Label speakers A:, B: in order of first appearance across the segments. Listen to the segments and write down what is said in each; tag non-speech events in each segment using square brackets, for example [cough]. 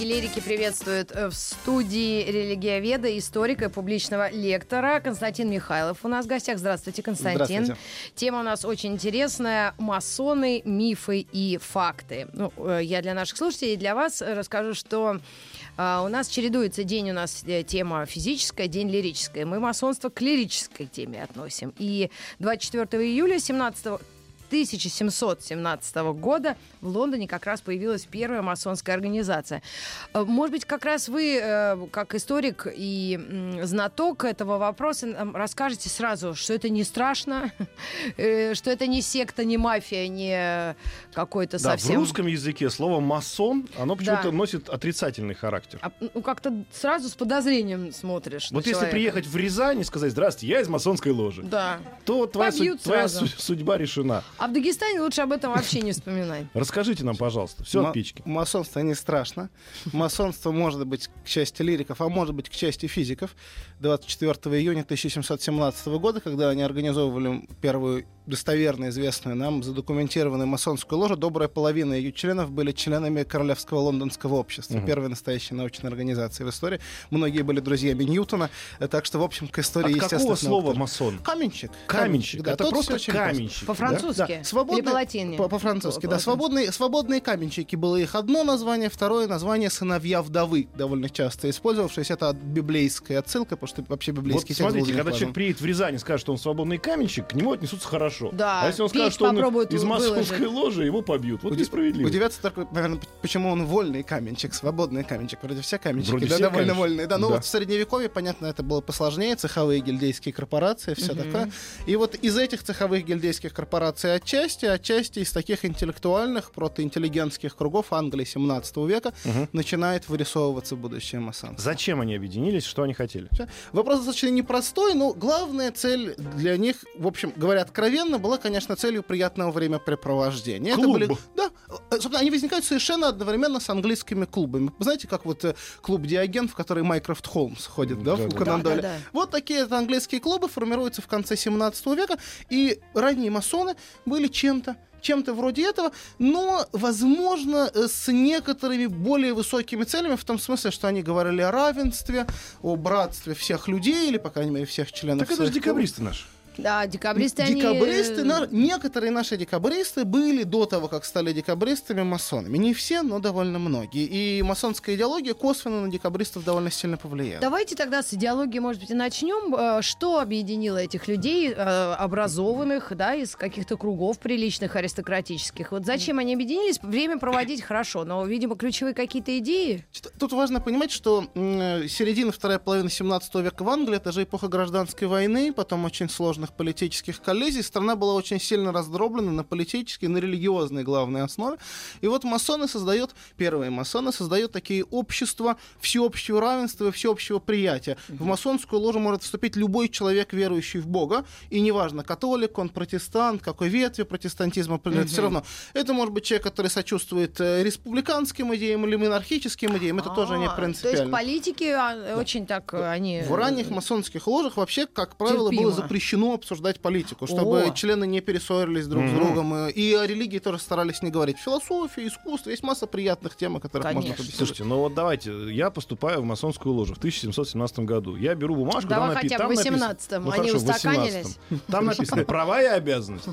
A: Физики-лирики приветствуют э, в студии религиоведа, историка и публичного лектора Константин Михайлов. У нас в гостях. Здравствуйте, Константин.
B: Здравствуйте.
A: Тема у нас очень интересная. Масоны, мифы и факты. Ну, э, я для наших слушателей и для вас расскажу, что а, у нас чередуется день у нас э, тема физическая, день лирическая. Мы масонство к лирической теме относим. И 24 июля 17 1717 года в Лондоне как раз появилась первая масонская организация. Э, Может быть, как раз вы, э, как историк и знаток этого вопроса, расскажете сразу, что это не страшно, [laughs] э, что это не секта, не мафия, не какой-то
B: Да,
A: совсем...
B: в русском языке слово масон, оно почему-то
A: Да.
B: носит отрицательный характер.
A: А, ну, как-то сразу с подозрением смотришь.
B: Вот если
A: человека.
B: приехать в Рязань и сказать «Здравствуйте, я из масонской ложи»,
A: Да.
B: то твоя,
A: Побьют
B: су- твоя
A: сразу.
B: судьба решена.
A: А в Дагестане лучше об этом вообще не вспоминай.
B: Расскажите нам, пожалуйста, все
C: Ма-
B: от печки.
C: Масонство не страшно. Масонство может быть к части лириков, а может быть к части физиков. 24 июня 1717 года, когда они организовывали первую достоверно известную нам задокументированную масонскую ложу, добрая половина ее членов были членами Королевского лондонского общества,
B: Мгм.
C: первой настоящей научной организации в истории. Многие были друзьями Ньютона, так что, в общем, к истории
B: От какого слова масон?
C: Каменщик.
B: Каменщик.
C: да,
B: Это просто каменщик. да?
A: По-французски.
C: Да, свободные-
A: Или
C: По-французски, да. Свободные, свободные каменщики было их одно название, второе название сыновья вдовы, довольно часто использовавшееся. Это библейская отсылка, потому что вообще
B: Вот
C: библейский текст
B: смотрите,
C: был
B: когда человек приедет в Рязань и скажет, что он свободный каменщик, к нему отнесутся хорошо.
A: Да,
B: А если он скажет, что он из
A: выложить.
B: ложи, его побьют. Вот
C: Уди-
B: несправедливо.
C: Удивятся только, наверное, почему он вольный каменщик, свободный каменщик. Вроде все каменщики,
B: Вроде
C: да,
B: все
C: довольно
B: каменщики.
C: вольные. Да, ну
B: Да.
C: вот в Средневековье, понятно, это было посложнее, цеховые гильдейские корпорации, все
A: Мгм.
C: такое. И вот из этих цеховых гильдейских корпораций отчасти, отчасти из таких интеллектуальных, протоинтеллигентских кругов Англии 17 века
B: Мгм.
C: начинает вырисовываться будущее масонство.
B: Зачем они объединились, что они хотели?
C: Вопрос достаточно непростой, но главная цель для них, в общем, говоря откровенно, была, конечно, целью приятного времяпрепровождения.
B: Клуб.
C: Это были, да, э, собственно, они возникают совершенно одновременно с английскими клубами. Знаете, как вот э, клуб Диоген, в который Майкрофт Холмс ходит, да,
B: Да,
C: в. Конан
A: Да, да, да.
C: Вот такие это английские клубы формируются в конце 17 века, и ранние масоны были чем-то чем-то вроде этого, но, возможно, э, с некоторыми более высокими целями, в том смысле, что они говорили о равенстве, о братстве всех людей, или, по крайней мере, всех членов
B: Так это же декабристы наши.
A: Да, декабристы, они...
C: Декабристы, на- некоторые наши декабристы были до того, как стали декабристами, масонами. Не все, но довольно многие. И масонская идеология косвенно на декабристов довольно сильно повлияла.
A: Давайте тогда с идеологии, может быть, и начнем. Э, Что объединило этих людей, э, образованных, да, из каких-то кругов приличных, аристократических? Вот зачем они объединились? Время проводить хорошо, но, видимо, ключевые какие-то идеи.
C: Тут важно понимать, что середина, вторая половина 17 века в Англии, это же эпоха гражданской войны, потом очень сложных политических коллизий. Страна была очень сильно раздроблена на политической, на религиозной главной основе. И вот масоны создают, первые масоны создают такие общества всеобщего равенства и всеобщего приятия. В масонскую ложу может вступить любой человек, верующий в Бога, и неважно, католик, он протестант, какой ветви протестантизма принадлежит, все равно. Это может быть человек, который сочувствует э, республиканским идеям или монархическим идеям, это тоже не
A: А, То есть
C: принципиально.
A: политики а, очень так э, они...
C: В ранних масонских ложах вообще, как правило,
A: Терпимо.
C: было запрещено обсуждать политику, чтобы
A: О.
C: члены не перессорились друг с
B: Мгм.
C: другом. э, И о религии тоже старались не говорить. Философия, искусство, есть масса приятных тем, о которых можно
A: Конечно.
C: побеседовать.
B: Слушайте, ну вот давайте, я поступаю в масонскую ложу в 1717 году. Я беру бумажку,
A: Давай
B: там напи-
A: хотя бы
B: там
A: в
B: написано-
A: 18-м.
B: Ну,
A: Они
B: хорошо, в
A: устаканились?
B: 18-м. Там написано права и обязанности.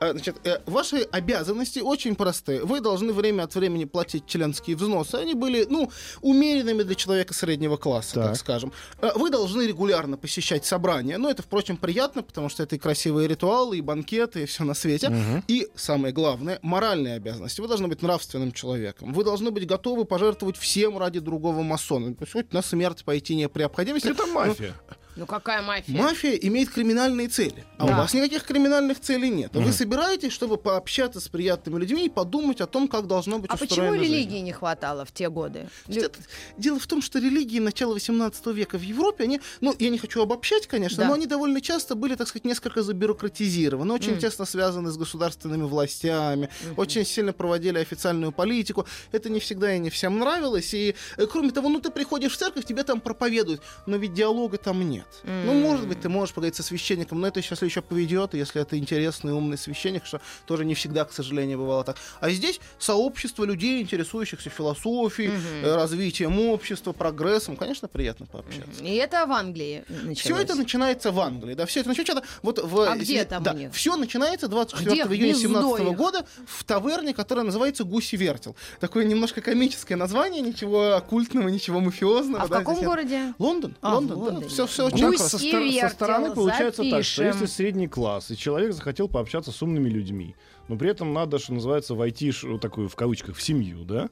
C: А, Значит, э, ваши обязанности очень простые. Вы должны время от времени платить членские взносы. Они были, ну, умеренными для человека среднего класса, так,
B: Так.
C: скажем. Э, Вы должны регулярно посещать собрания. Но это, впрочем, приятно, потому что это и красивые ритуалы, и банкеты, и все на свете. И самое главное, моральные обязанности. Вы должны быть нравственным человеком. Вы должны быть готовы пожертвовать всем ради другого масона. То есть хоть на смерть пойти не при необходимости.
B: Это мафия.
A: Ну какая мафия?
C: Мафия имеет криминальные цели, а
A: Да.
C: у вас никаких криминальных целей нет. А Вы собираетесь, чтобы пообщаться с приятными людьми и подумать о том, как должно быть
A: А почему
C: устроена жизнь.
A: религии не хватало в те годы? Лю-
C: Дело в том, что религии начала 18 века в Европе, они, ну, я не хочу обобщать, конечно,
A: Да.
C: но они довольно часто были, так сказать, несколько забюрократизированы, очень
A: Мгм.
C: тесно связаны с государственными властями, очень сильно проводили официальную политику. Это не всегда и не всем нравилось. И, э, кроме того, ну, ты приходишь в церковь, тебе там проповедуют, но ведь диалога там нет. Ну,
A: М.
C: может быть, ты можешь поговорить со священником, но это сейчас еще поведет, если это интересный, умный священник, что тоже не всегда, к сожалению, бывало так. А здесь сообщество людей, интересующихся философией, э, развитием общества, прогрессом. Конечно, приятно пообщаться.
A: И это в Англии началось.
C: Все это начинается в Англии, да, все это начинается вот в...
A: А где там
C: да,
A: у?
C: Все начинается 24
A: Где
C: июня
A: гнездо
C: 17
A: их?
C: года в таверне, которая называется Гуси Вертел. Такое немножко комическое название, ничего оккультного, ничего мафиозного.
A: А в
C: да,
A: каком
C: здесь нет.
A: городе?
C: Лондон,
A: А, в
C: Лондон,
A: Лондоне.
C: да, все, все очень Просто.
B: со, со стороны получается так, что
A: запишем.
B: если средний класс, и человек захотел пообщаться с умными людьми, но при этом надо, что называется, войти такую, в кавычках, в семью, да?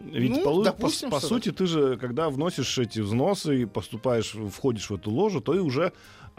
B: Ведь
C: Ну,
B: полу- по,
C: допустим,
B: по
C: что
B: сути, ты же, когда вносишь эти взносы и поступаешь, входишь в эту ложу, то и уже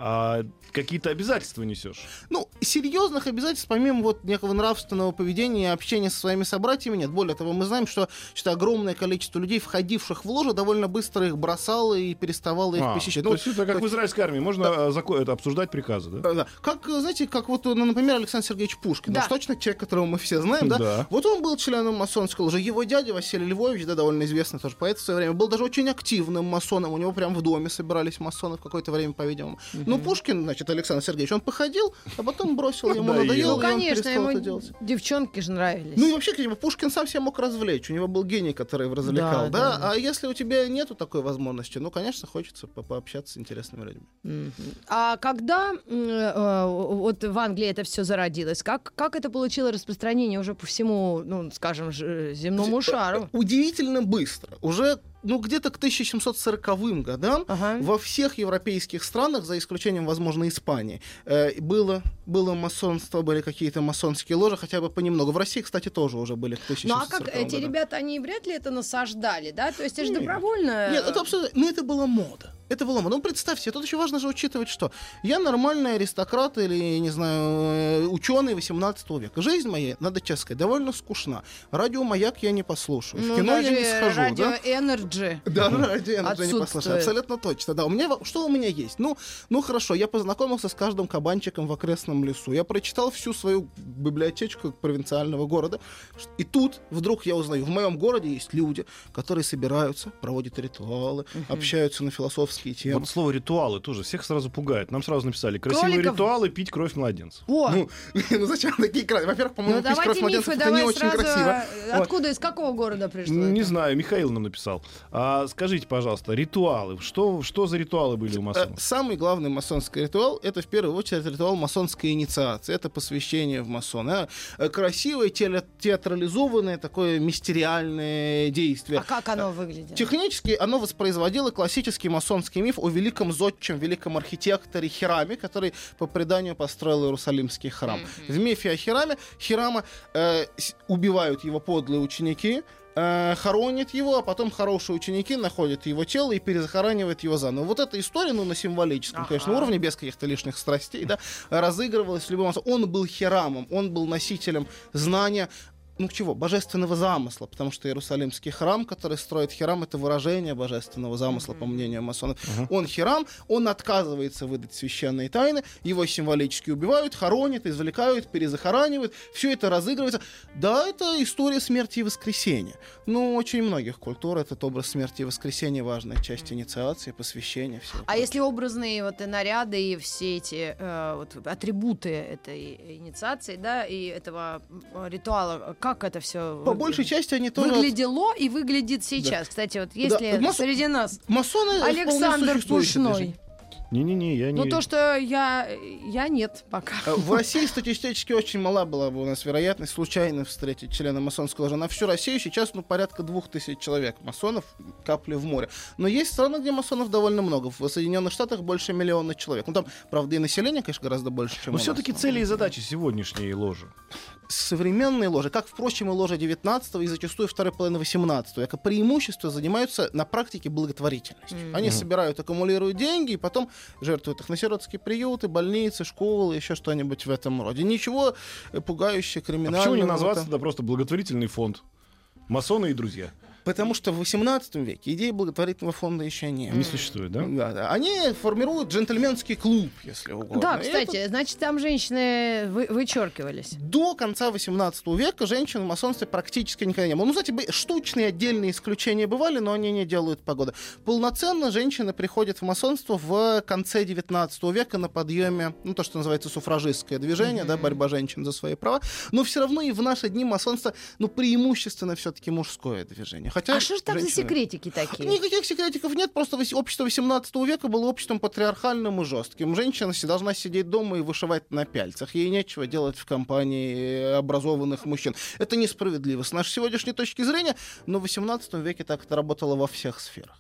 B: а, какие-то обязательства несешь.
C: Ну, серьезных обязательств, помимо вот некого нравственного поведения и общения со своими собратьями, нет. Более того, мы знаем, что, что огромное количество людей, входивших в ложу, довольно быстро их бросало и переставало их
B: А,
C: посещать.
B: то
C: Ну,
B: есть это как в израильской армии, можно а, зако- это, обсуждать приказы, да?
C: Да, да. Как, э, знаете, как вот, ну, например, Александр Сергеевич Пушкин.
A: Да.
C: Уж точно человек, которого мы все знаем, да?
B: Да.
C: Вот он был членом масонской ложи. Его дядя Василий Львович, да, довольно известный тоже поэт в свое время, был даже очень активным масоном. У него прям в доме собирались масоны в какое-то время, по-видимому. Ну, Пушкин, значит, Александр Сергеевич, он походил, а потом бросил, ему
B: Надоело.
A: Ну,
C: и он
A: конечно,
C: перестал это
A: ему
C: делать.
A: девчонки же нравились.
C: Ну и вообще, Пушкин сам себя мог развлечь. У него был гений, который его развлекал,
A: Да.
C: А если у тебя нету такой возможности, ну, конечно, хочется по- пообщаться с интересными людьми.
A: А когда э, вот в Англии это все зародилось, как, как это получило распространение уже по всему, ну, скажем, ж- земному шару?
C: Удивительно быстро. Уже ну, где-то к 1740 годам
A: Ага.
C: во всех европейских странах, за исключением, возможно, Испании, э, было, было масонство, были какие-то масонские ложи, хотя бы понемногу. В России, кстати, тоже уже были к
A: Ну
C: 1740
A: а как эти
C: году.
A: ребята, они вряд ли это насаждали, да? То есть это же добровольно.
C: Нет, это абсолютно... Ну, это была мода. Это была мода. Ну, представьте, тут еще важно же учитывать, что я нормальный аристократ или, не знаю, ученый 18 века. Жизнь моя, надо честно сказать, довольно скучна. Радио «Маяк» я не послушаю.
A: Ну,
C: в кино я не схожу,
A: радио
C: да?
A: Energy.
C: Да, радио даже [laughs] не послушаю. Абсолютно точно. Да, у меня что у меня есть? Ну, ну хорошо, я познакомился с каждым кабанчиком в окрестном лесу. Я прочитал всю свою библиотечку провинциального города. И тут вдруг я узнаю, в моем городе есть люди, которые собираются, проводят ритуалы, общаются на философские темы.
B: Вот слово ритуалы тоже всех сразу пугает. Нам сразу написали красивые
A: Кроликов-
B: ритуалы пить кровь младенца.
A: О,
C: Ну, [laughs] ну зачем такие красивые? Во-первых,
A: ну
C: по-моему, пить кровь младенцев
A: мифы,
C: это не очень
A: сразу.
C: красиво.
A: э,
C: Вот.
A: Откуда, из какого города пришло?
B: Не
A: это?
B: знаю, Михаил нам написал. А, скажите, пожалуйста, ритуалы. Что, что за ритуалы были у
C: Э,
B: масонов?
C: Самый главный масонский ритуал это в первую очередь ритуал масонской инициации. Это посвящение в масона. Э, Красивое, теле- театрализованное, такое мистериальное действие.
A: А как оно выглядит?
C: Технически оно воспроизводило классический масонский миф о великом зодчем, великом архитекторе Хираме, который по преданию построил Иерусалимский храм. В мифе о Хираме Хирама э, убивают его подлые ученики, э, хоронят его, а потом хорошие ученики находят его тело и перезахоранивают его заново. Вот эта история, ну, на символическом,
A: Ага.
C: конечно, уровне, без каких-то лишних страстей, да, разыгрывалась в любом. Он был Хирамом, он был носителем знания ну чего, божественного замысла, потому что Иерусалимский храм, который строит Хирам, это выражение божественного замысла, по мнению масонов. Он Хирам, он отказывается выдать священные тайны, его символически убивают, хоронят, извлекают, перезахоранивают, все это разыгрывается. Да, это история смерти и воскресения. Ну, очень многих культур этот образ смерти и воскресения важная часть инициации, посвящения всего.
A: А если образные вот и наряды и все эти э, вот, атрибуты этой инициации, да, и этого ритуала, как это все
C: По большей части они тоже...
A: выглядело и выглядит сейчас. Кстати, вот если
C: мас-
A: среди нас
C: Масоны
A: Александр Пушной.
B: Не-не-не, я не...
A: Ну то, что я я нет пока.
C: Э, В России статистически очень мала была бы у нас вероятность случайно встретить члена масонской ложи. На всю Россию сейчас ну, порядка двух тысяч человек масонов, капли в море. Но есть страны, где масонов довольно много. В Соединенных Штатах больше миллиона человек. Ну там, правда, и население, конечно, гораздо больше, чем
B: Но все-таки цели и задачи сегодняшней ложи.
C: современные ложи, как, впрочем, и ложи 19 и зачастую второй половины 18 века, преимущество занимаются на практике благотворительностью. Они собирают, аккумулируют деньги и потом жертвуют их на сиротские приюты, больницы, школы, еще что-нибудь в этом роде. Ничего пугающего,
B: А
C: криминального.
B: почему не назваться
C: этом-
B: да просто благотворительный фонд? Масоны и друзья.
C: Потому что в 18 веке идеи благотворительного фонда еще нет.
B: Не существует, да?
C: Да, да. Они формируют джентльменский клуб, если угодно.
A: Да, кстати,
C: это
A: значит, там женщины вы- вычеркивались.
C: До конца 18 века женщин в масонстве практически никогда не было. Ну, кстати, бы- штучные отдельные исключения бывали, но они не делают погоды. Полноценно женщины приходят в масонство в конце 19 века на подъеме, ну, то, что называется суфражистское движение, да, борьба женщин за свои права. Но все равно и в наши дни масонство, ну, преимущественно все-таки мужское движение. Хотя
A: А что же там за
C: женщины-
A: секретики такие?
C: Никаких секретиков нет, просто общество 18 века было обществом патриархальным и жестким. Женщина должна сидеть дома и вышивать на пяльцах. Ей нечего делать в компании образованных мужчин. Это несправедливо с нашей сегодняшней точки зрения, но в 18 веке так это работало во всех сферах.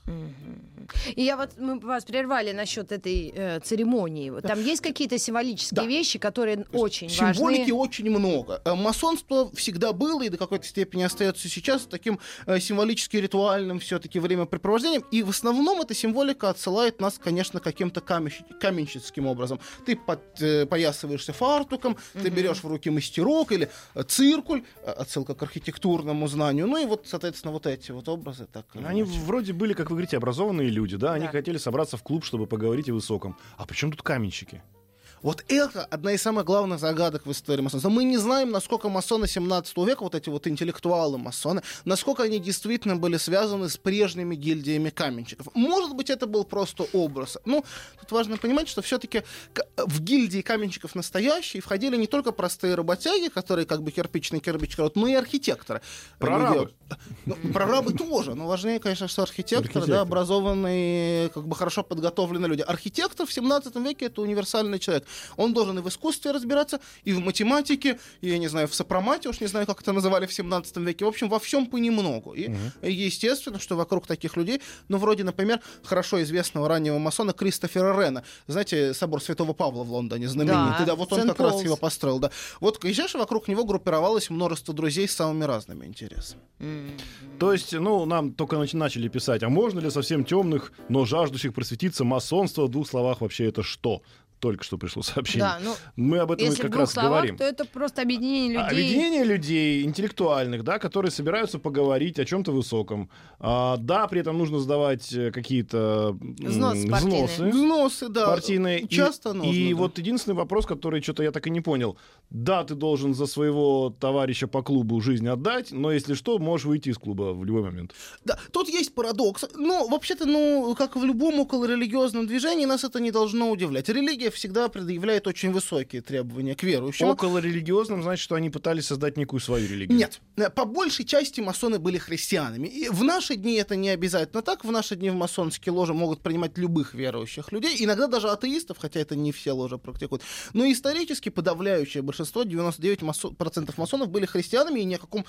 A: И я вот мы вас прервали насчет этой э, церемонии. Вот Там есть какие-то символические
C: Да.
A: вещи, которые очень
C: Символики
A: важны.
C: очень много. Э, Масонство всегда было и до какой-то степени остается сейчас таким э, символически ритуальным все-таки времяпрепровождением. И в основном эта символика отсылает нас, конечно, каким-то каменщ- каменщицким образом. Ты подпоясываешься фартуком, ты берешь в руки мастерок или э, циркуль, э, отсылка к архитектурному знанию. Ну и вот, соответственно, вот эти вот образы так.
B: Они
C: иначе.
B: вроде были, как вы говорите, образованные люди, да? Они
A: Да.
B: хотели собраться в клуб, чтобы поговорить о высоком. А почему тут каменщики?
C: Вот это одна из самых главных загадок в истории масонства. Мы не знаем, насколько масоны 17 века, вот эти вот интеллектуалы масоны, насколько они действительно были связаны с прежними гильдиями каменщиков. Может быть, это был просто образ. Ну, тут важно понимать, что все-таки в гильдии каменщиков настоящие входили не только простые работяги, которые как бы кирпичный кирпич крадут, но и архитекторы.
B: Прорабы.
C: Ну, прорабы тоже, но важнее, конечно, что архитекторы,
B: Архитекторы.
C: да, образованные, как бы хорошо подготовленные люди. Архитектор в 17 веке это универсальный человек. Он должен и в искусстве разбираться, и в математике, и, я не знаю, в сопромате, уж не знаю, как это называли в 17 веке. В общем, во всем понемногу. И естественно, что вокруг таких людей, ну, вроде, например, хорошо известного раннего масона Кристофера Рена. Знаете, собор Святого Павла в Лондоне знаменитый.
A: Да,
C: Да, вот он как раз его построил. Да. Вот, конечно, вокруг него группировалось множество друзей с самыми разными интересами.
B: То есть, ну, нам только нач- начали писать, а можно ли совсем темных, но жаждущих просветиться масонство в двух словах вообще это что? Только что пришло [laughs] сообщение.
A: Да, ну,
B: Мы об этом
A: если в
B: как
A: двух
B: раз
A: словах,
B: говорим.
A: то это просто объединение людей.
B: Объединение людей интеллектуальных, да, которые собираются поговорить о чем-то высоком. А, да, при этом нужно сдавать э, какие-то
A: Взносы партийные.
B: взносы
C: Взносы, да.
B: партийные. И-
C: Часто
B: и,
C: нужно.
B: И
C: да.
B: вот единственный вопрос, который что-то я так и не понял. Да, ты должен за своего товарища по клубу жизнь отдать, но если что, можешь выйти из клуба в любой момент.
C: Да, тут есть парадокс. Ну, вообще-то, ну, как в любом околорелигиозном движении, нас это не должно удивлять. Религия всегда предъявляет очень высокие требования к верующим.
B: Около религиозным, значит, что они пытались создать некую свою религию.
C: Нет, э, по большей части масоны были христианами. И в наши дни это не обязательно так. В наши дни в масонские ложи могут принимать любых верующих людей, иногда даже атеистов, хотя это не все ложи практикуют. Но исторически подавляющее большинство, 99% масо- процентов масонов были христианами и ни о каком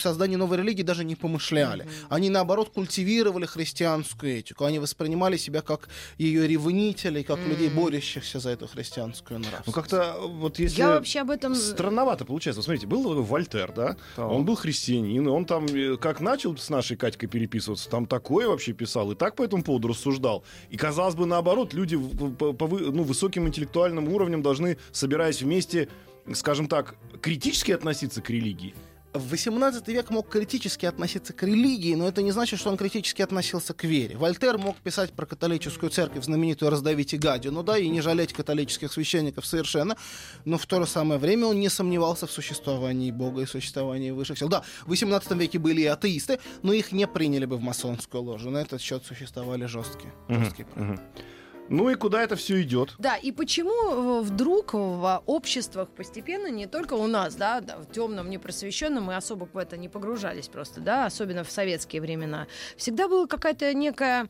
C: создании новой религии даже не помышляли. Они, наоборот, культивировали христианскую этику. Они воспринимали себя как ее ревнителей, как людей, борющихся за эту христианскую
B: Ну
C: нравственность.
B: как-то вот если...
A: Я вообще об этом...
B: Странновато получается. Вот смотрите, был Вольтер, да? Он был христианин, и он там, э, как начал с нашей Катькой переписываться, там такое вообще писал, и так по этому поводу рассуждал. И, казалось бы, наоборот, люди по, по ну, высоким интеллектуальным уровнем должны, собираясь вместе, скажем так, критически относиться к религии.
C: В XVIII век мог критически относиться к религии, но это не значит, что он критически относился к вере. Вольтер мог писать про католическую церковь, знаменитую «Раздавите гадину», да, и не жалеть католических священников совершенно, но в то же самое время он не сомневался в существовании Бога и существовании высших сил. Да, в XVIII веке были и атеисты, но их не приняли бы в масонскую ложу. На этот счет существовали жесткие. жесткие правила.
B: Ну и куда это все идет?
A: Да, и почему э, вдруг в обществах постепенно, не только у нас, да, в темном, непросвещенном, мы особо в это не погружались просто, да, особенно в советские времена, всегда была какая-то некая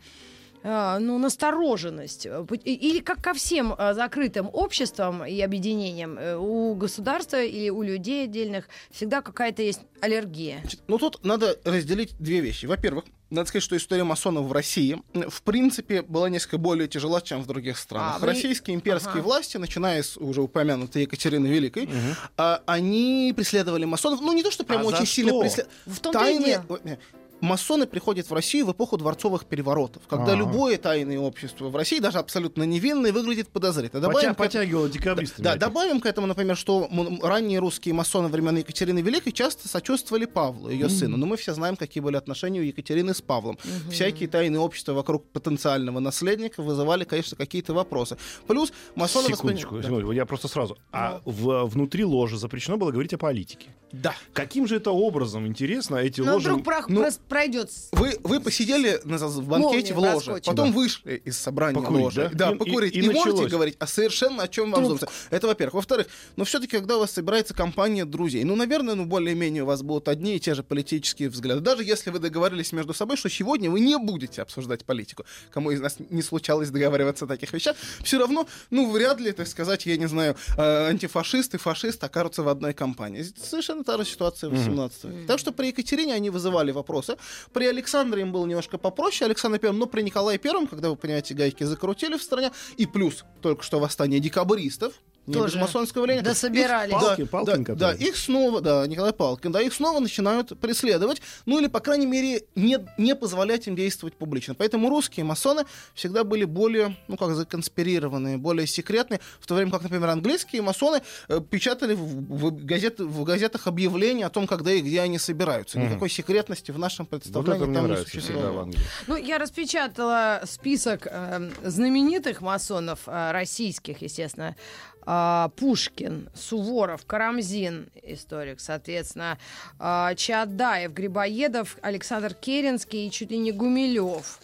A: э, ну, настороженность. Э, Или как ко всем закрытым обществам и объединениям, у государства или у людей отдельных всегда какая-то есть аллергия.
C: Значит, ну тут надо разделить две вещи. Во-первых, надо сказать, что история масонов в России, в принципе, была несколько более тяжела, чем в других странах.
A: А, вы-
C: Российские имперские
A: Ага.
C: власти, начиная с уже упомянутой Екатерины Великой, а, они преследовали масонов. Ну, не то, что прям
B: А за
C: очень сильно преследовали.
A: В и дело.
C: Масоны приходят в Россию в эпоху дворцовых переворотов, когда
B: Ага.
C: любое тайное общество в России, даже абсолютно невинное, выглядит подозрительно. Добавим
B: Потя-
C: к
B: Потягивало декабристами.
C: да, добавим к этому, например, что м- ранние русские масоны времен Екатерины Великой часто сочувствовали Павлу, ее сыну. Но мы все знаем, какие были отношения у Екатерины с Павлом. Всякие тайные общества вокруг потенциального наследника вызывали, конечно, какие-то вопросы. Плюс масоны
B: Секундочку,
C: восприня-
B: секундочку, я просто сразу. А в- внутри ложи запрещено было говорить о политике.
C: Да.
B: Каким же это образом, интересно, эти
A: Ну,
B: ложи...
A: вдруг прох-
C: ну,
A: пройдет.
C: Вы, вы посидели на, в банкете
A: Молния
C: в ложе,
A: проскочит.
C: потом
B: Да.
C: вышли из собрания
B: Покурить,
C: ложи.
B: да? И-
C: покурить.
B: и-
C: И,
B: и
C: можете
B: началось.
C: говорить о совершенно о чем вам вздумается. Это во-первых. Во-вторых, но все-таки, когда у вас собирается компания друзей, ну, наверное, ну, более-менее у вас будут одни и те же политические взгляды. Даже если вы договорились между собой, что сегодня вы не будете обсуждать политику. Кому из нас не случалось договариваться о таких вещах, все равно, ну, вряд ли, так сказать, я не знаю, э, антифашист и фашист окажутся в одной компании. Совершенно та же ситуация в 18 веке. Так что при Екатерине они вызывали вопросы. При Александре им было немножко попроще, Александр Первым, но при Николае Первом, когда вы понимаете, гайки закрутили в стране, и плюс только что восстание декабристов,
A: Тоже.
C: масонского влияния.
A: Да собирались.
C: Их-
B: Палки-
C: да,
B: Палкин,
C: да, да, их снова, да, Николай Палкин, да, их снова начинают преследовать, ну или, по крайней мере, не, не позволять им действовать публично. Поэтому русские масоны всегда были более, ну как, законспирированные, более секретные, в то время как, например, английские масоны э, печатали в, в газет- в газетах объявления о том, когда и где они собираются. Никакой секретности в нашем
B: Вот
C: представлении
B: это мне
C: там не
B: нравится
C: существовало.
B: Англии.
A: Ну, я распечатала список э, знаменитых масонов, э, российских, естественно. А, Пушкин, Суворов, Карамзин, историк, соответственно, а, Чаадаев, Грибоедов, Александр Керенский и чуть ли не Гумилев.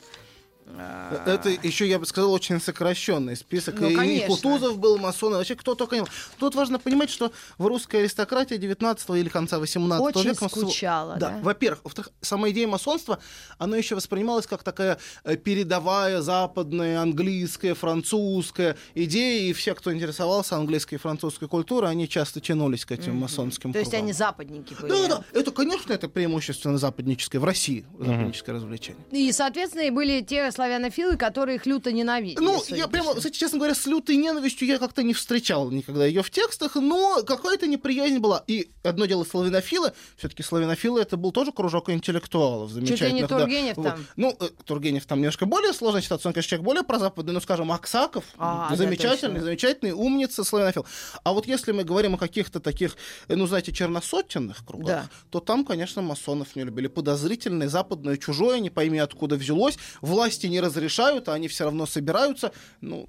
A: А,
C: Это еще, я бы сказал, очень сокращенный список.
A: Ну,
C: и,
A: конечно.
C: Кутузов был масон, и вообще кто только не был. Тут важно понимать, что в русской аристократии 19 или конца 18
A: Очень
C: века... масо-
A: скучала, да?
C: Во-первых. Во-вторых, сама идея масонства, она еще воспринималась как такая э, передовая западная, английская, французская идея, и все, кто интересовался английской и французской культурой, они часто тянулись к этим масонским
A: То есть
C: кругам.
A: они западники были.
C: Да, да, это, конечно, это преимущественно западническое, в России западническое развлечение.
A: И, соответственно, и были те славянофилы, которые их люто ненавидели.
C: Ну, я прямо, кстати, честно говоря, с лютой ненавистью я как-то не встречал никогда ее в текстах, но какая-то неприязнь была. И одно дело славянофилы, все-таки славянофилы это был тоже кружок интеллектуалов
A: Чуть ли не
C: да.
A: Тургенев
C: Вот.
A: там.
C: Ну, э, Тургенев там немножко более сложная ситуация, он, конечно, человек более прозападный, но, скажем, Аксаков,
A: А, да,
C: замечательный,
A: точно.
C: замечательный, умница, славянофил. А вот если мы говорим о каких-то таких, э, ну, знаете, черносотенных кругах,
A: Да.
C: то там, конечно, масонов не любили. Подозрительное, западное, чужое, не пойми откуда взялось. Власти не разрешают, а они все равно собираются. Ну,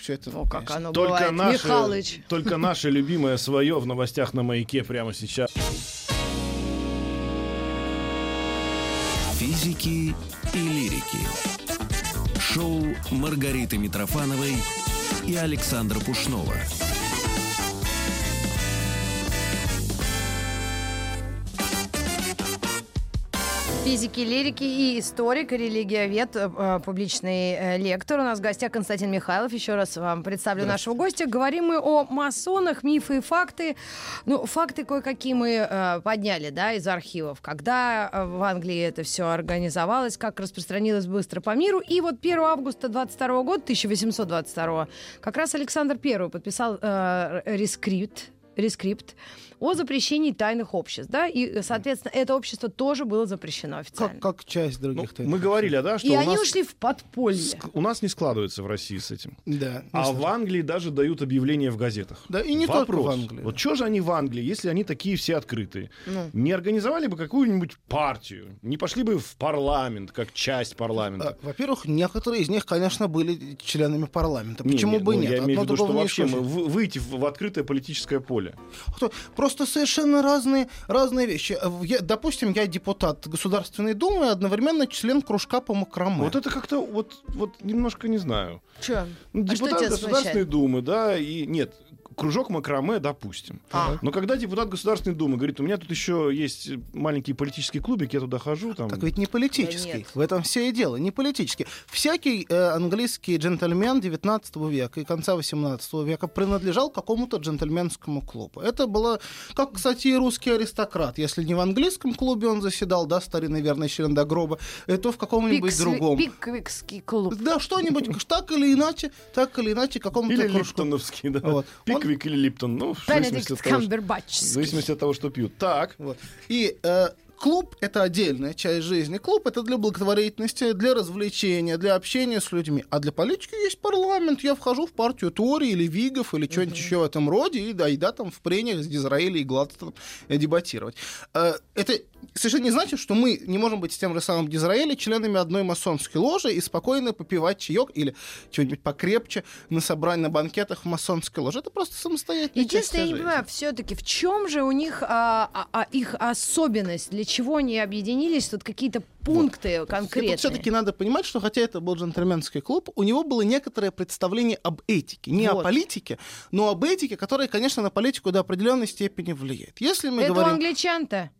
C: все это...
A: О, как оно
B: Только
A: бывает.
B: наше,
A: Михалыч.
B: только наше любимое свое в новостях на маяке прямо сейчас.
D: Физики и лирики. Шоу Маргариты Митрофановой и Александра Пушнова.
A: Физики, лирики и историк, религиовед, э, э, публичный э, лектор. У нас в гостях Константин Михайлов. Еще раз вам представлю нашего гостя. Говорим мы о масонах, мифы и факты. Ну, факты кое-какие мы подняли, да, из архивов. Когда в Англии это все организовалось, как распространилось быстро по миру. И вот 1 августа 22 года, 1822, как раз Александр I подписал э, рескрипт, рескрипт о запрещении тайных обществ, да, и, соответственно, это общество тоже было запрещено официально.
C: Как, как часть
B: Ну,
C: других
B: мы говорили, да, что
A: и
B: у
A: они
B: нас,
A: ушли в подполье.
B: ск- у нас не складывается в России с этим.
C: Да.
B: А
C: ну,
B: в Англии даже дают объявления в газетах.
C: Да, и не
B: Вопрос.
C: только в Англии.
B: Вот что же они в Англии, если они такие все открытые?
A: Ну.
B: Не организовали бы какую-нибудь партию? Не пошли бы в парламент, как часть парламента?
C: А, Во-первых, некоторые из них, конечно, были членами парламента.
B: Не,
C: Почему
B: не,
C: бы
B: ну,
C: нет?
B: Я имею в виду, что
C: не
B: вообще выйти в, в открытое политическое поле.
C: Кто- Просто совершенно разные, разные вещи. Э, Я- допустим, я депутат Государственной Думы одновременно член кружка по макраме.
B: Вот это как-то вот, вот немножко не знаю.
A: Чё?
B: Ну,
A: А что
B: депутат Государственной? Думы, да, и нет, кружок макраме, допустим.
A: А.
B: Но когда депутат Государственной Думы говорит, у меня тут еще есть маленький политический клубик, я туда хожу, там...
C: Так ведь не политический.
A: Да нет.
C: в этом все и дело. Не политический. Всякий э, английский джентльмен 19 века и конца 18 века принадлежал какому-то джентльменскому клубу. Это было, как, кстати, и русский аристократ. Если не в английском клубе он заседал, да, старинный верный член до гроба, то в каком-нибудь
A: Пиксли-
C: другом.
A: Пиквикский клуб.
C: Да, что-нибудь, [laughs] так или иначе, так или иначе, какому-то
B: Или
C: кружку.
B: липтоновский, да.
C: Вот.
B: Пиквик или Липтон, ну, в зависимости, от того, что- в зависимости от того, что пьют. Так,
C: Вот. И э, клуб — это отдельная часть жизни. Клуб — это для благотворительности, для развлечения, для общения с людьми. А для политики есть парламент. Я вхожу в партию Тори или Вигов или что-нибудь еще в этом роде, и да, и да, там в прениях с Дизраилем и Гладстоном дебатировать. Э, это совершенно не значит, что мы не можем быть с тем же самым Дизраилем членами одной масонской ложи и спокойно попивать чаек или что-нибудь покрепче на собрании, на банкетах в масонской ложе. Это просто самостоятельно.
A: Единственное, я не понимаю, все-таки в чем же у них а, а, а, их особенность? Для чего они объединились? Тут какие-то пункты вот. конкретные.
C: Все-таки надо понимать, что хотя это был джентльменский клуб, у него было некоторое представление об этике. Не вот. о политике, но об этике, которая, конечно, на политику до определенной степени влияет. Если мы
A: это
C: говорим...
A: у англичан-то.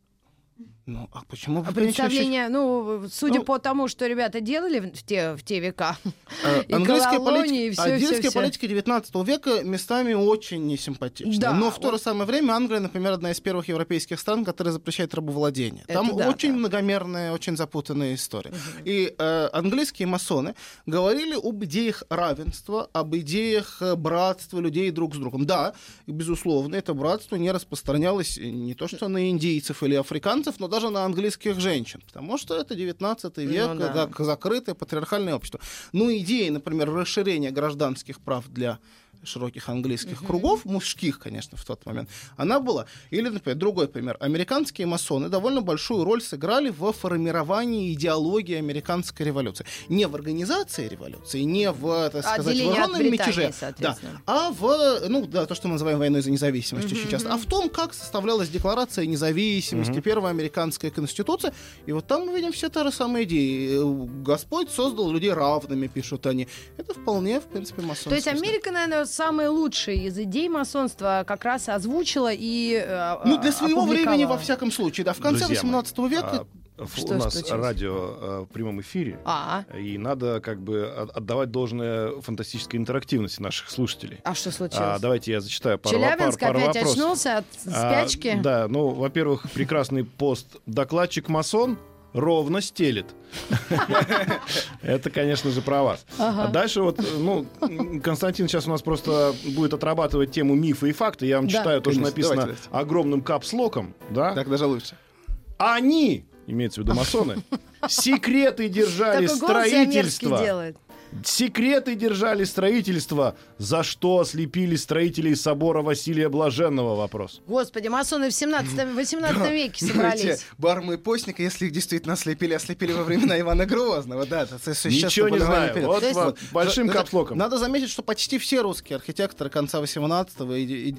C: Ну, а почему
A: а представление, ну, судя ну, по тому, что ребята делали в те, в те века,
C: э, [laughs] и английская политика, и все, английская все, политика 19 века местами очень несимпатична. Да, Но в то же самое время Англия, например, одна из первых европейских стран, которая запрещает рабовладение. Это Там да, очень да. многомерная, очень запутанная история. Угу. И э, английские масоны говорили об идеях равенства, об идеях э, братства людей друг с другом. Да, безусловно, это братство не распространялось не то что на индейцев или африканцев, но даже даже на английских женщин, потому что это 19 век, ну, да. как закрытое патриархальное общество. Ну, идеи, например, расширения гражданских прав для широких английских uh-huh. кругов, мужских, конечно, в тот момент, она была. Или, например, другой пример. Американские масоны довольно большую роль сыграли в формировании идеологии американской революции. Не в организации революции, не в, так сказать, вооруженном мятеже, да, а в, ну, да, то, что мы называем войной за независимость uh-huh. очень часто, а в том, как составлялась декларация независимости, uh-huh. первая американская конституция. И вот там мы видим все те же самые идеи. Господь создал людей равными, пишут они. Это вполне, в принципе, масонство.
A: То есть Америка, наверное, самые лучшие из идей масонства как раз озвучила и
C: э, Ну, для своего времени, во всяком случае, да. В конце Друзья 18 века...
B: А, что у нас случилось? радио э, в прямом эфире, а -а. и надо как бы отдавать должное фантастической интерактивности наших слушателей.
A: А что случилось? А,
B: давайте я зачитаю пару,
A: Челябинск
B: пару,
A: пару
B: опять
A: вопросов. очнулся от спячки?
B: А, да, ну, во-первых, прекрасный пост «Докладчик масон» ровно стелит. Это, конечно же, про вас. А дальше вот, ну, Константин сейчас у нас просто будет отрабатывать тему мифы и факты. Я вам читаю, то, что написано огромным капслоком. Да?
C: Так даже лучше.
B: Они, имеется в виду масоны, [laughs] секреты держали строительства Секреты держали строительство. За что ослепили строителей собора Василия Блаженного? Вопрос.
A: Господи, масоны в 17-18 веке [laughs] собрались.
C: Бармы и постника, если их действительно ослепили, ослепили во времена Ивана Грозного. Да, это
B: Ничего не знаю. Вот, вот большим капслоком.
C: Надо заметить, что почти все русские архитекторы конца 18-го и,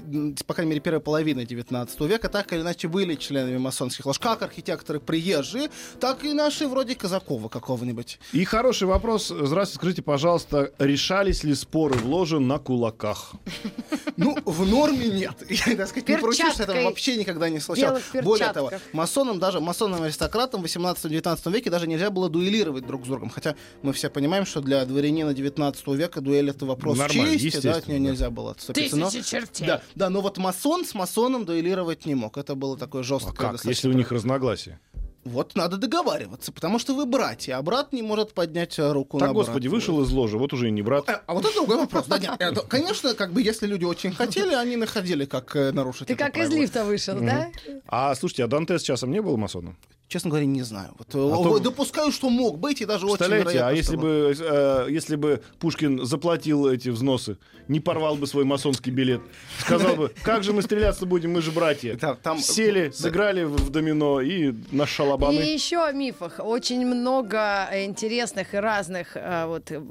C: по крайней мере, первой половины 19 века так или иначе были членами масонских лож. Как архитекторы приезжие, так и наши вроде Казакова какого-нибудь.
B: И хороший вопрос. Здравствуйте, скажите, Скажите, пожалуйста, решались ли споры в ложе на кулаках?
C: Ну, в норме нет. [laughs] Я, так сказать, не поручусь, этого вообще никогда не случалось. Более того, масонам, даже масонам-аристократам в 18-19 веке даже нельзя было дуэлировать друг с другом. Хотя мы все понимаем, что для дворянина 19 века дуэль это вопрос Нормально, чести, да, от нее нельзя было
A: отступиться. Тысячи но, чертей.
C: Да, да, но вот масон с масоном дуэлировать не мог. Это было такое жесткое.
B: А как, если у них разногласия?
C: Вот надо договариваться, потому что вы братья, а брат не может поднять руку
B: так,
C: на
B: брата. господи, вышел из ложи, вот уже и не брат.
C: А, а вот это другой вопрос. Да, нет, это, конечно, как бы, если люди очень хотели, они находили, как э, нарушить
A: Ты как правило. из лифта вышел, mm-hmm. да?
B: А, слушайте, а Дантес часом не был масоном?
C: Честно говоря, не знаю. Вот, а то... Допускаю, что мог быть, и даже очень вероятно.
B: А если бы, э, если бы Пушкин заплатил эти взносы, не порвал бы свой масонский билет, сказал бы, [laughs] как же мы стреляться будем, мы же братья. Сели, сыграли в домино и на шалабаны.
A: И еще о мифах. Очень много интересных и разных э, вот, э,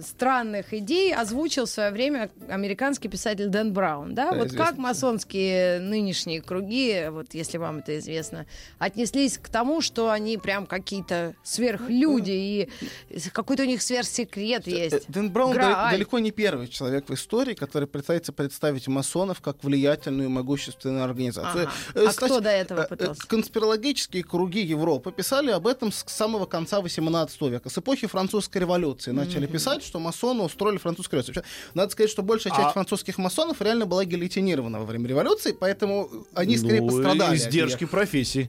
A: странных идей озвучил в свое время американский писатель Дэн Браун. Да? Да, вот известно. как масонские нынешние круги, вот если вам это известно, отнеслись к тому, тому, что они прям какие-то сверхлюди, и какой-то у них сверхсекрет есть. Э,
C: Дэн Браун Грааль. далеко не первый человек в истории, который пытается представить масонов как влиятельную и могущественную организацию.
A: Ага. Э, а Кстати, кто до этого э, пытался?
C: Конспирологические круги Европы писали об этом с самого конца 18 века, с эпохи французской революции. Начали mm-hmm. писать, что масоны устроили французскую революцию. Надо сказать, что большая часть а... французских масонов реально была гильотинирована во время революции, поэтому они скорее ну, пострадали.
B: Издержки профессии.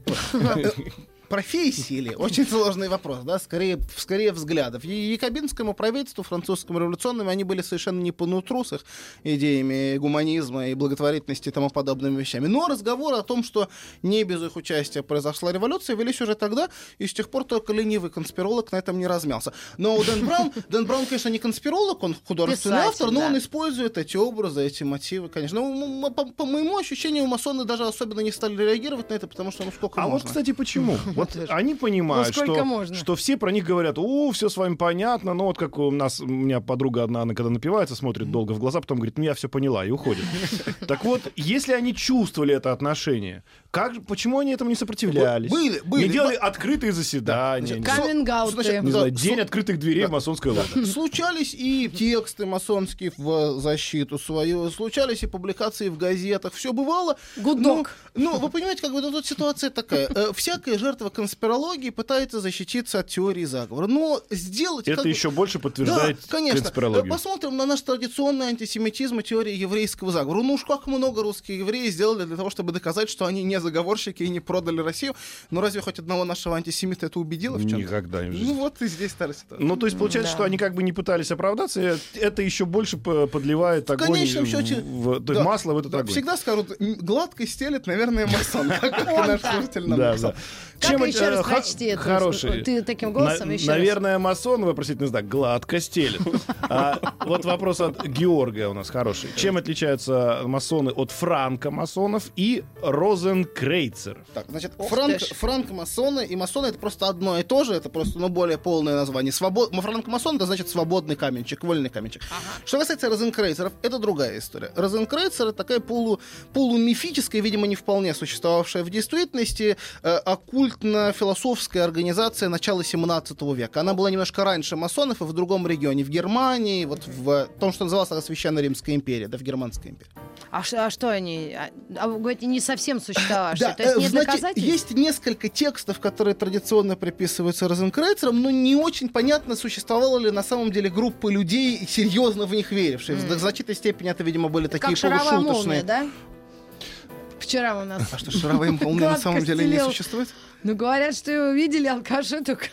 C: Профессии ли? Очень сложный вопрос, да, скорее, скорее взглядов. И якобинскому правительству, французскому революционному, они были совершенно не по нутру с их идеями гуманизма и благотворительности и тому подобными вещами. Но разговоры о том, что не без их участия произошла революция, велись уже тогда, и с тех пор только ленивый конспиролог на этом не размялся. Но у Дэн Браун, Дэн Браун, конечно, не конспиролог, он художественный
A: Писатель,
C: автор, но
A: да.
C: он использует эти образы, эти мотивы, конечно. Ну, м- по, по моему ощущению, масоны даже особенно не стали реагировать на это, потому что ну сколько
B: А
C: можно.
B: вот, кстати, почему? Вот они понимают,
A: Ну,
B: что,
A: можно?
B: что все про них говорят, о, все с вами понятно, но вот как у нас, у меня подруга одна, она когда напивается, смотрит долго в глаза, потом говорит, ну я все поняла, и уходит. [laughs] Так вот, если они чувствовали это отношение, как, почему они этому не сопротивлялись?
C: Были, были.
B: Не делали открытые заседания.
A: Каминг-ауты.
B: Не знаю, день открытых дверей в масонской ложе. [laughs]
C: Случались и тексты масонские в защиту свою, случались и публикации в газетах, все бывало.
A: Гудок.
C: Ну, ну, вы понимаете, как бы ну, тут ситуация такая. Э, Всякая жертва конспирологии пытается защититься от теории заговора. Но сделать... как
B: Это
C: бы-
B: еще больше подтверждает
C: да, конечно.
B: конспирологию.
C: Посмотрим на наш традиционный антисемитизм и теорию еврейского заговора. Ну уж как много русские евреи сделали для того, чтобы доказать, что они не заговорщики и не продали Россию. Но разве хоть одного нашего антисемита это убедило в чем-то?
B: Никогда не в жизни.
C: Ну вот и здесь ситуация.
B: Ну, то есть получается,
A: Да.
B: что они как бы не пытались оправдаться, и это еще больше подливает огонь,
C: конечном счете,
B: в- то есть
C: да,
B: масло в этот
C: Да,
B: огонь.
C: всегда скажут, «М, гладко стелет, наверное, масон. [laughs] Как наш слушатель нам
B: Да,
C: написал.
A: Как
B: Чем
A: еще
B: это,
A: раз прочти это?
B: Хороший.
A: Ты таким голосом
B: На-
A: еще раз.
B: Наверное, масон, вопросительный знак, гладко стелет. [laughs] А вот вопрос от Георгия у нас хороший. Чем отличаются масоны от франко-масонов и розенкрейцеров?
C: Так, значит, франк, франко-масоны и масоны это просто одно и то же, это просто, ну, более полное название. Свобод... Франко-масон это значит свободный каменчик, вольный каменчик. Что касается розенкрейцеров, это другая история. Розенкрейцер это такая полу... полумифическая, видимо, не вполне существовавшая в действительности, э, оккультно-философская организация начала 17 века. Она была немножко раньше масонов и в другом регионе, в Германии, вот в том, что называлось Священная Римская империя, да, в Германской империи.
A: А, а что они? А, а вы говорите, не совсем существовавшие.
C: Да,
A: То есть
C: э,
A: нет
C: значит, есть несколько текстов, которые традиционно приписываются Розенкрейцерам, но не очень понятно, существовала ли на самом деле группа людей, серьезно в них веривших. В значительной степени это, видимо, были такие
A: Как шаровая молния,
C: полушуточные.
A: да? Вчера у нас...
C: А что, шаровые молнии [laughs] на самом деле не
A: стелел.
C: существует?
A: Ну, говорят, что его видели алкаши только.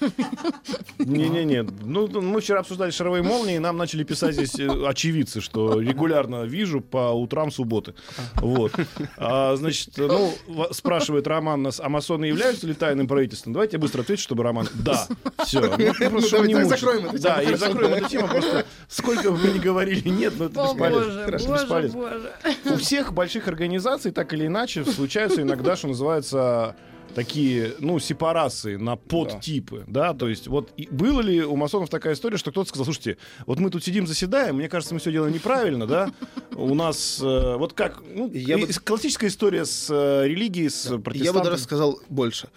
B: Не-не-не. Ну, мы вчера обсуждали шаровые молнии, и нам начали писать здесь э, очевидцы, что регулярно вижу по утрам субботы. Вот. А, значит, ну, спрашивает Роман нас, а масоны являются ли тайным правительством? Давайте я быстро отвечу, чтобы Роман... Да. Все. Ну, просто, чтобы не
C: закроем эту
B: Да,
C: тему.
B: и закроем эту тему. Просто сколько бы мы ни говорили нет, но это
A: О,
B: бесполезно.
A: боже, боже,
B: бесполезно.
A: боже.
B: У всех больших организаций так или иначе случаются иногда, что называется, такие, ну, сепарации на подтипы, да, то есть вот и было ли у масонов такая история, что кто-то сказал, слушайте, вот мы тут сидим, заседаем, мне кажется, мы все делаем неправильно, да, у нас, э, вот как, ну,
C: Я бы-
B: и- классическая история с э, религией, с
C: Я бы
B: протестантами.
C: даже сказал больше.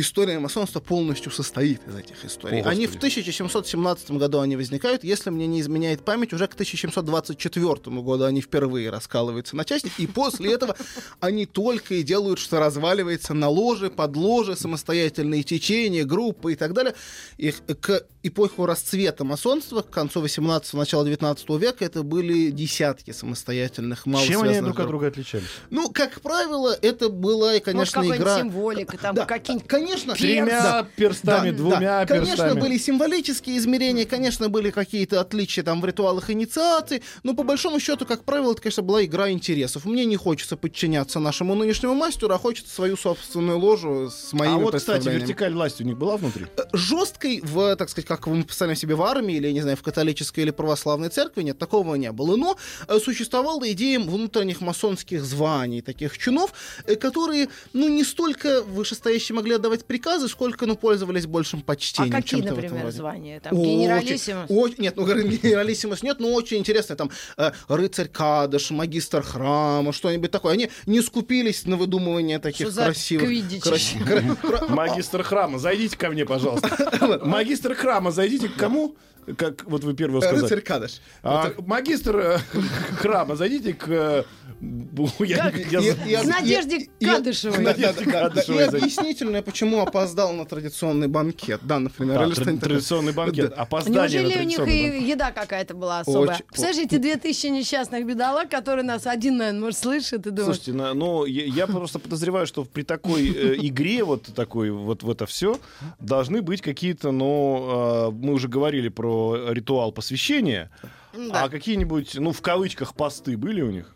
C: История масонства полностью состоит из этих историй.
B: О,
C: они в
B: Господи.
C: 1717 году они возникают, если мне не изменяет память, уже к 1724 году они впервые раскалываются на части, и после этого [laughs] они только и делают, что разваливается на ложе, под ложе, самостоятельные течения, группы и так далее. И к эпоху расцвета масонства, к концу 18 начала 19 века, это были десятки самостоятельных,
B: Чем они друг от друга отличались?
C: Ну, как правило, это была, и, конечно,
A: Может,
C: игра...
A: символика, там
C: Да,
A: какие-нибудь...
C: конечно,
B: Тремя
C: да,
B: перстами,
C: да,
B: двумя
C: да. Конечно,
B: перстами.
C: были символические измерения, конечно, были какие-то отличия там в ритуалах инициации, но по большому счету, как правило, это, конечно, была игра интересов. Мне не хочется подчиняться нашему нынешнему мастеру, а хочется свою собственную ложу с моими
B: А вот, кстати, вертикаль власти у них была внутри?
C: жесткой в, так сказать, как мы представляем себе в армии или, я не знаю, в католической или православной церкви, нет, такого не было. Но э, существовала идея внутренних масонских званий, таких чинов, э, которые, ну, не столько вышестоящие могли отдавать приказы, сколько, ну, пользовались большим
A: А
C: почтением.
A: какие,
C: в этом
A: например, звания? Там
C: Очень-
A: генералиссимус?
C: очень- нет, ну [laughs] генералиссимус нет, но очень интересно, там э, рыцарь Кадыш, магистр храма, что-нибудь такое. Они не скупились на выдумывание таких
A: Что
C: красивых. [laughs] кра-
B: Магистр храма, зайдите ко мне, пожалуйста. Магистр храма, зайдите к кому? как вот вы первый сказали.
C: Рыцарь Кадыш.
B: А, магистр э, [laughs] храма, зайдите к... я- я-
C: И- и-
A: К Надежде
C: и-
A: Кадышевой.
C: Да.
B: Кадышевой
C: И объяснительное, почему опоздал на традиционный банкет. Да, например.
B: Да,
C: или
B: традиционный банкет.
C: Да.
B: Опоздание
A: Неужели у них и еда какая-то была особая?
C: Очень.
A: Представляешь, эти две тысячи несчастных бедолаг, которые нас один, наверное, может, слышит и думает.
B: Слушайте, ну, я, я просто подозреваю, что при такой э, игре, вот такой, вот в это все, должны быть какие-то, ну, э, мы уже говорили про ритуал посвящения,
A: Да.
B: а какие-нибудь, ну, в кавычках, посты были у них?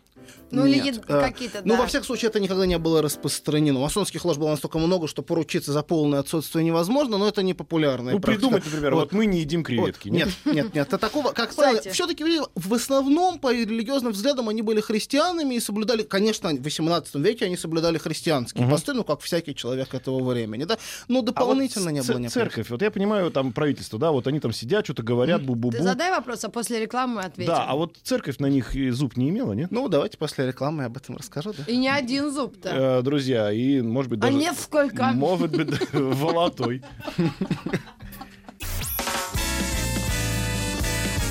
A: Ну, или
C: Нет. А,
A: какие-то,
C: Ну,
A: да.
C: во всяком случае, это никогда не было распространено. Масонских лож было настолько много, что поручиться за полное отсутствие невозможно, но это не популярная
B: Ну,
C: практика.
B: придумать, например, вот, мы не едим креветки.
C: Вот. Нет, нет, нет. Это такого, как правило, все-таки в основном по религиозным взглядам они были христианами и соблюдали, конечно, в 18 веке они соблюдали христианские посты, ну, как всякий человек этого времени, да. Но
B: А вот
C: дополнительно не было необходимости.
B: церковь, вот я понимаю, там правительство, да, вот они там сидят, что-то говорят, бу-бу-бу.
A: Ты задай вопрос, а после рекламы мы ответим.
B: Да, а вот церковь на них и зуб не имела, нет?
C: Ну, давайте после рекламы я об этом расскажу, да?
A: И не один зуб-то.
B: Э, друзья, и, может быть,
A: А
B: даже...
A: несколько.
B: Может быть, [laughs] волотой.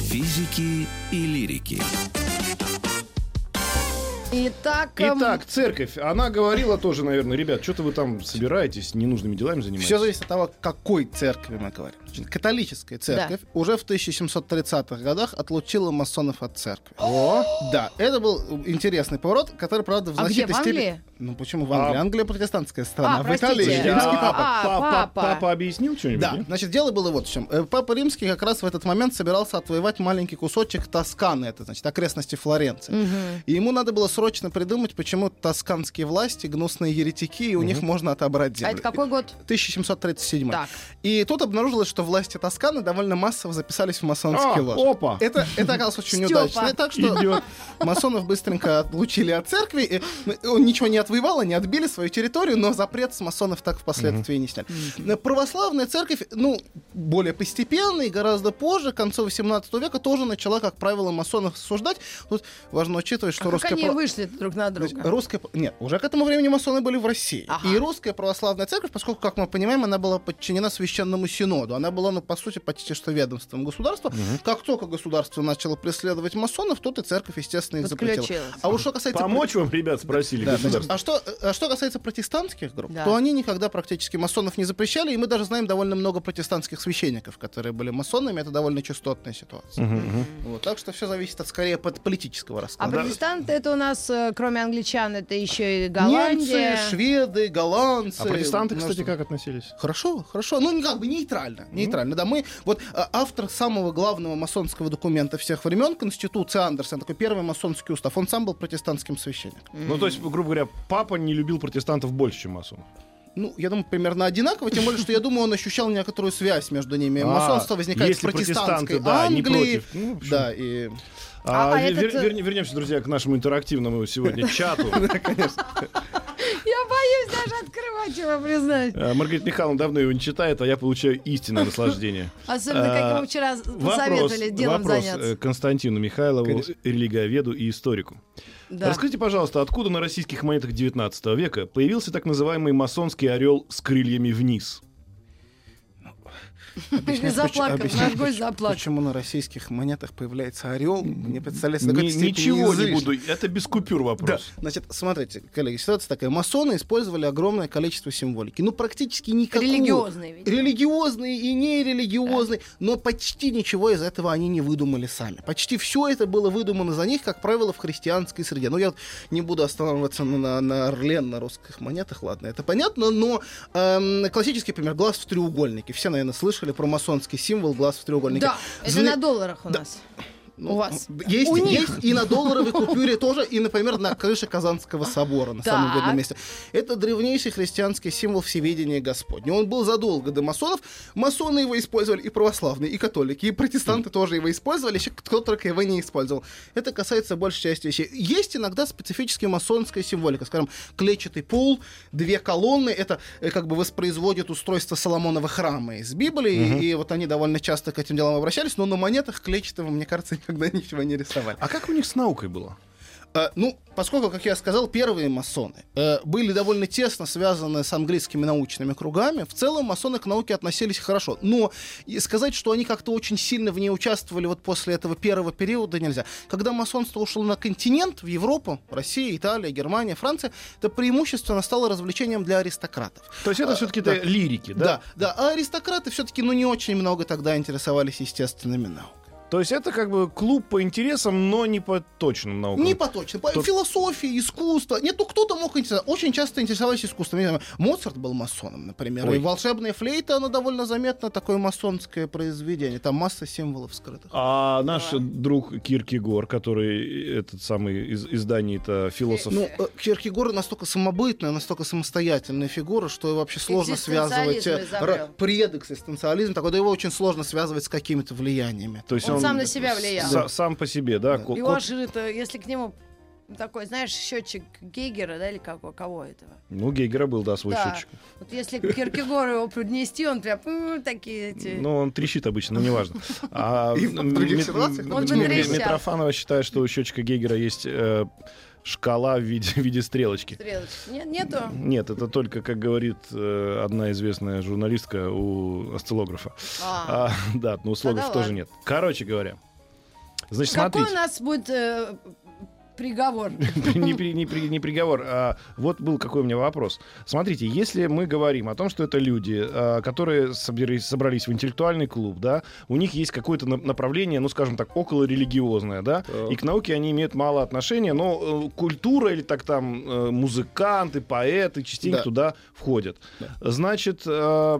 D: Физики и лирики.
A: Итак, эм,
B: Итак, церковь, она говорила тоже, наверное, ребят, что-то вы там собираетесь, ненужными делами занимаетесь.
C: Все зависит от того, какой церкви мы говорим. Католическая церковь уже в 1730-х годах отлучила масонов от церкви.
B: О,
C: Да, это был интересный поворот, который, правда, в
A: А где,
C: значительной
A: в
C: степени...
A: Англии?
C: Ну почему в Англии?
B: А-
C: Англия протестантская страна.
A: А,
C: в Италии римский
A: А,
C: папа.
A: а,
B: папа,
A: папа.
B: папа объяснил что-нибудь?
C: Да,
B: нет?
C: значит, дело было вот в чем. Э, Папа Римский как раз в этот момент собирался отвоевать маленький кусочек Тосканы, это значит окрестности Флоренции.
A: мгм.
C: И ему надо было срочно придумать, почему тосканские власти гнусные еретики, и у них можно отобрать
A: А
C: землю.
A: это какой год?
C: 1737.
A: Так.
C: И тут обнаружилось, что власти Тосканы довольно массово записались в масонские
B: А,
C: ложи.
B: опа!
C: Это, это оказалось очень
A: Стёпа.
C: удачно. И так что
B: Идёт. [laughs]
C: масонов быстренько отлучили от церкви. И, ну, он ничего не отвоевал, они отбили свою территорию, но запрет с масонов так впоследствии не сняли. Э, Православная церковь, ну, более постепенно и гораздо позже, к концу 18 века, тоже начала, как правило, масонов осуждать. Тут важно учитывать, что
A: А как
C: русская...
A: они
C: право-
A: вышли друг на друга?
C: Значит, русская... Нет, уже к этому времени масоны были в России.
A: Ага.
C: И русская православная церковь, поскольку, как мы понимаем, она была подчинена священному синоду. Она была, ну, по сути, почти что ведомством государства. Как только государство начало преследовать масонов, тут и церковь, естественно, их запретила. А уж что касается...
B: Помочь вам, ребят, спросили
C: Да,
B: государство.
C: а, что, а что касается протестантских групп,
A: Да.
C: то они никогда практически масонов не запрещали, и мы даже знаем довольно много протестантских священников, которые были масонами. Это довольно частотная ситуация. Вот, так что все зависит от, скорее от политического
A: А
C: расклада.
A: протестанты это у нас, э, кроме англичан, это еще и Голландия.
C: Немцы, шведы, голландцы.
B: А протестанты, кстати, как относились?
C: Хорошо, хорошо. Ну, не как бы нейтрально. Нейтрально, да. Мы, вот а, автор самого главного масонского документа всех времен, Конституция Андерсон, такой первый масонский устав, он сам был протестантским священником.
B: Ну, то есть, грубо говоря, папа не любил протестантов больше, чем масонов.
C: Ну, я думаю, примерно одинаково, тем более, что я думаю, он ощущал некоторую связь между ними.
B: А,
C: Масонство возникает
B: если
C: в протестантской
B: протестанты, да, не
C: Англии.
B: против. Ну,
C: да, и...
B: А,
A: А- а
B: вер-
A: этот, э,
B: вер- вернемся, друзья, к нашему интерактивному сегодня чату. [laughs]
A: Я боюсь даже открывать его, признать.
B: А, Маргарита Михайловна давно его не читает, а я получаю истинное наслаждение.
A: Особенно, как
B: А,
A: ему вчера посоветовали делом
B: вопрос
A: заняться.
B: э, Константину Михайлову, религиоведу и историку.
A: Да.
B: Расскажите, пожалуйста, откуда на российских монетах 19 века появился так называемый масонский орел с крыльями вниз?
C: Объяснять,
A: Заплакал,
C: поч-
A: наш гость заплакал.
C: Почему на российских монетах появляется орел, не представляется какой
B: Ни- ничего не буду, это без купюр
C: Да,
B: вопрос.
C: значит, смотрите, коллеги, ситуация такая. Масоны использовали огромное количество символики. Ну, практически никакую.
A: Религиозные, видимо.
C: Религиозные и нерелигиозные. Но почти ничего из этого они не выдумали сами. Почти все это было выдумано за них, как правило, в христианской среде. Ну, я не буду останавливаться на, на, на Орлен, на русских монетах, ладно, это понятно, но эм, классический пример, глаз в треугольнике. Все, наверное, слышали про масонский символ глаз в треугольнике.
A: Да, это
C: Зна-
A: на долларах у
C: Да.
A: нас.
C: Ну,
A: У вас.
C: Есть,
A: У них.
C: есть и на долларовой [laughs] купюре тоже, и, например, на крыше Казанского собора, на самом видном месте. Это древнейший христианский символ всеведения Господня. Он был задолго до масонов. Масоны его использовали и православные, и католики, и протестанты тоже его использовали, еще кто только его не использовал. Это касается большей части вещей. Есть иногда специфическая масонская символика, скажем, клетчатый пол, две колонны, это э, как бы воспроизводит устройство Соломонова храма из Библии, и вот они довольно часто к этим делам обращались, но на монетах клетчатого, мне кажется, никогда ничего не рисовали.
B: А как у них с наукой было?
C: Э, ну, поскольку, как я сказал, первые масоны э, были довольно тесно связаны с английскими научными кругами, в целом масоны к науке относились хорошо. Но сказать, что они как-то очень сильно в ней участвовали вот после этого первого периода нельзя. Когда масонство ушло на континент, в Европу, Россия, Италия, Германия, Франция, это преимущественно стало развлечением для аристократов.
B: То есть это
C: А,
B: все-таки
C: да.
B: лирики, да?
C: Да, да. А аристократы все-таки, ну, не очень много тогда интересовались естественными науками.
B: То есть это как бы клуб по интересам, но не по точным наукам.
C: Не по точно. По
B: То-
C: философии, искусство. Нет, ну кто-то мог интересоваться. Очень часто интересовались искусством. Моцарт был масоном, например.
B: Ой.
C: И волшебная флейта, она довольно заметно такое масонское произведение. Там масса символов скрытых.
B: А наш друг Киркегор, который этот самый из издание-то философ.
C: Ну, э, Киркегор настолько самобытная, настолько самостоятельная фигура, что вообще сложно связывать... э,
A: Экзистенциализм изобрел.
C: Предэкзистенциализм, такой, да его очень сложно связывать с какими-то влияниями.
B: то есть
A: Он
B: он,
A: сам на себя влиял.
B: са- сам по себе, да? ко-
A: И он же, это, если к нему такой, знаешь, счетчик Гейгера, да, или кого, кого этого?
B: Ну, Гейгера был, да, свой
A: Да.
B: счетчик.
A: Вот если к Киркегору его поднести, он прям такие эти...
B: Ну, он трещит обычно, но неважно. [laughs] А
C: И в
B: м-
C: других
B: Мит-
C: ситуациях
B: м-
A: Он
B: М-
A: бы трещал.
B: Митрофанова считает, что у счетчика Гейгера есть э, шкала в виде, в виде стрелочки.
A: Стрелочки. Нет, нету.
B: Нет, это только, как говорит э, одна известная журналистка у осциллографа.
A: А.
B: А, [laughs] да, но у слогов тоже
A: ладно.
B: нет. Короче говоря, значит,
A: Какой у
B: смотрите.
A: нас будет э, приговор? [laughs]
B: не, при- не при- не приговор. А вот был какой у меня вопрос. Смотрите, если мы говорим о том, что это люди, а, которые собрались, собрались в интеллектуальный клуб, да, у них есть какое-то на- направление, ну, скажем так, около религиозное, да, и к науке они имеют мало отношения, но э, культура или так там э, музыканты, поэты частенько
C: Да.
B: туда входят. Значит, э,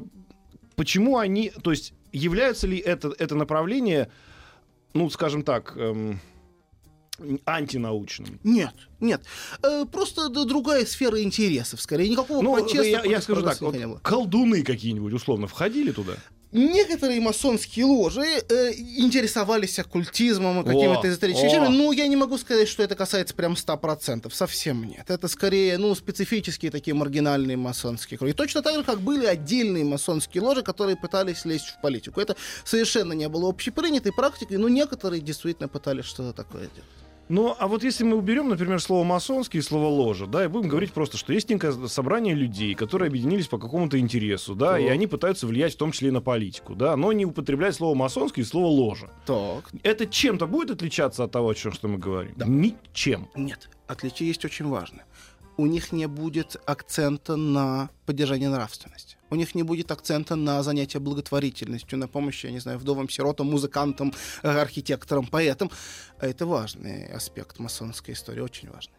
B: почему они, то есть является ли это, это направление, ну, скажем так, эм, антинаучным?
C: Нет, нет. Э, просто другая сфера интересов, скорее. Никакого
B: Ну,
C: протеста
B: я, я скажу так, вот колдуны какие-нибудь условно входили туда?
C: Некоторые масонские ложи э, интересовались оккультизмом и какими-то эзотерическими вещами, но я не могу сказать, что это касается прям 100%. Совсем нет. Это скорее, ну, специфические такие маргинальные масонские круги. Точно так же, как были отдельные масонские ложи, которые пытались лезть в политику. Это совершенно не было общепринятой практикой, но некоторые действительно пытались что-то такое делать.
B: Ну, а вот если мы уберем, например, слово масонский и слово ложа, да, и будем говорить просто, что есть некое собрание людей, которые объединились по какому-то интересу, да, и они пытаются влиять в том числе и на политику, да, но не употребляют слово масонский и слово ложа.
C: Так.
B: Это чем-то будет отличаться от того, о чем что мы говорим?
C: Да.
B: Ничем.
C: Нет, отличие есть очень важное. У них не будет акцента на поддержание нравственности. У них не будет акцента на занятие благотворительностью, на помощь, я не знаю, вдовам, сиротам, музыкантам, э, архитекторам, поэтам. А Это важный аспект масонской истории, очень важный.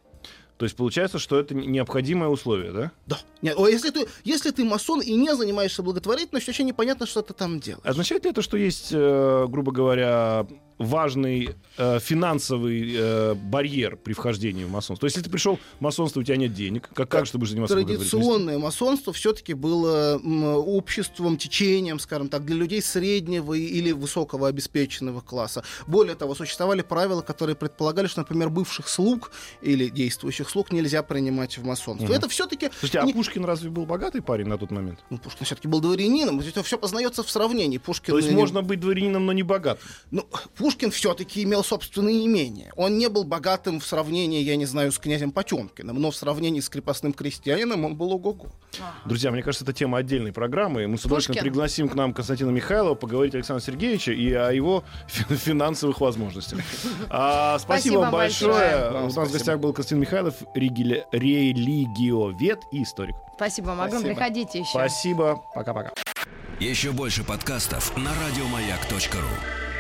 B: То есть получается, что это необходимое условие, да?
C: Да. Нет, о, если, ты, если ты масон и не занимаешься благотворительностью, вообще непонятно, что ты там делаешь.
B: Означает ли это, что есть, э, грубо говоря, важный э, финансовый э, барьер при вхождении в масонство? То есть, если ты пришел в масонство, у тебя нет денег, как, как же ты будешь заниматься?
C: Традиционное масонство все-таки было обществом, течением, скажем так, для людей среднего или высокого обеспеченного класса. Более того, существовали правила, которые предполагали, что, например, бывших слуг или действующих слуг нельзя принимать в масонство.
B: Мгм.
C: Это все-таки...
B: Слушайте, а Пушкин разве был богатый парень на тот момент?
C: Ну, Пушкин все-таки был дворянином, это все познается в сравнении. Пушкин
B: То есть
C: не-
B: можно быть дворянином, но не богатым.
C: Ну, Пушкин все-таки имел собственные имения. Он не был богатым в сравнении, я не знаю, с князем Потемкиным, но в сравнении с крепостным крестьянином он был ого-го.
B: Друзья, мне кажется, это тема отдельной программы. Мы с удовольствием
A: Пушкин.
B: пригласим к нам Константина Михайлова поговорить Александра Сергеевича и о его фи- финансовых возможностях. А, спасибо
A: Спасибо
B: вам большое. У нас в гостях был Константин Михайлов, регили- религиовед и историк.
A: Спасибо вам огромное. Приходите еще.
B: Спасибо. Пока-пока.
D: Еще больше подкастов на радиомаяк.ру.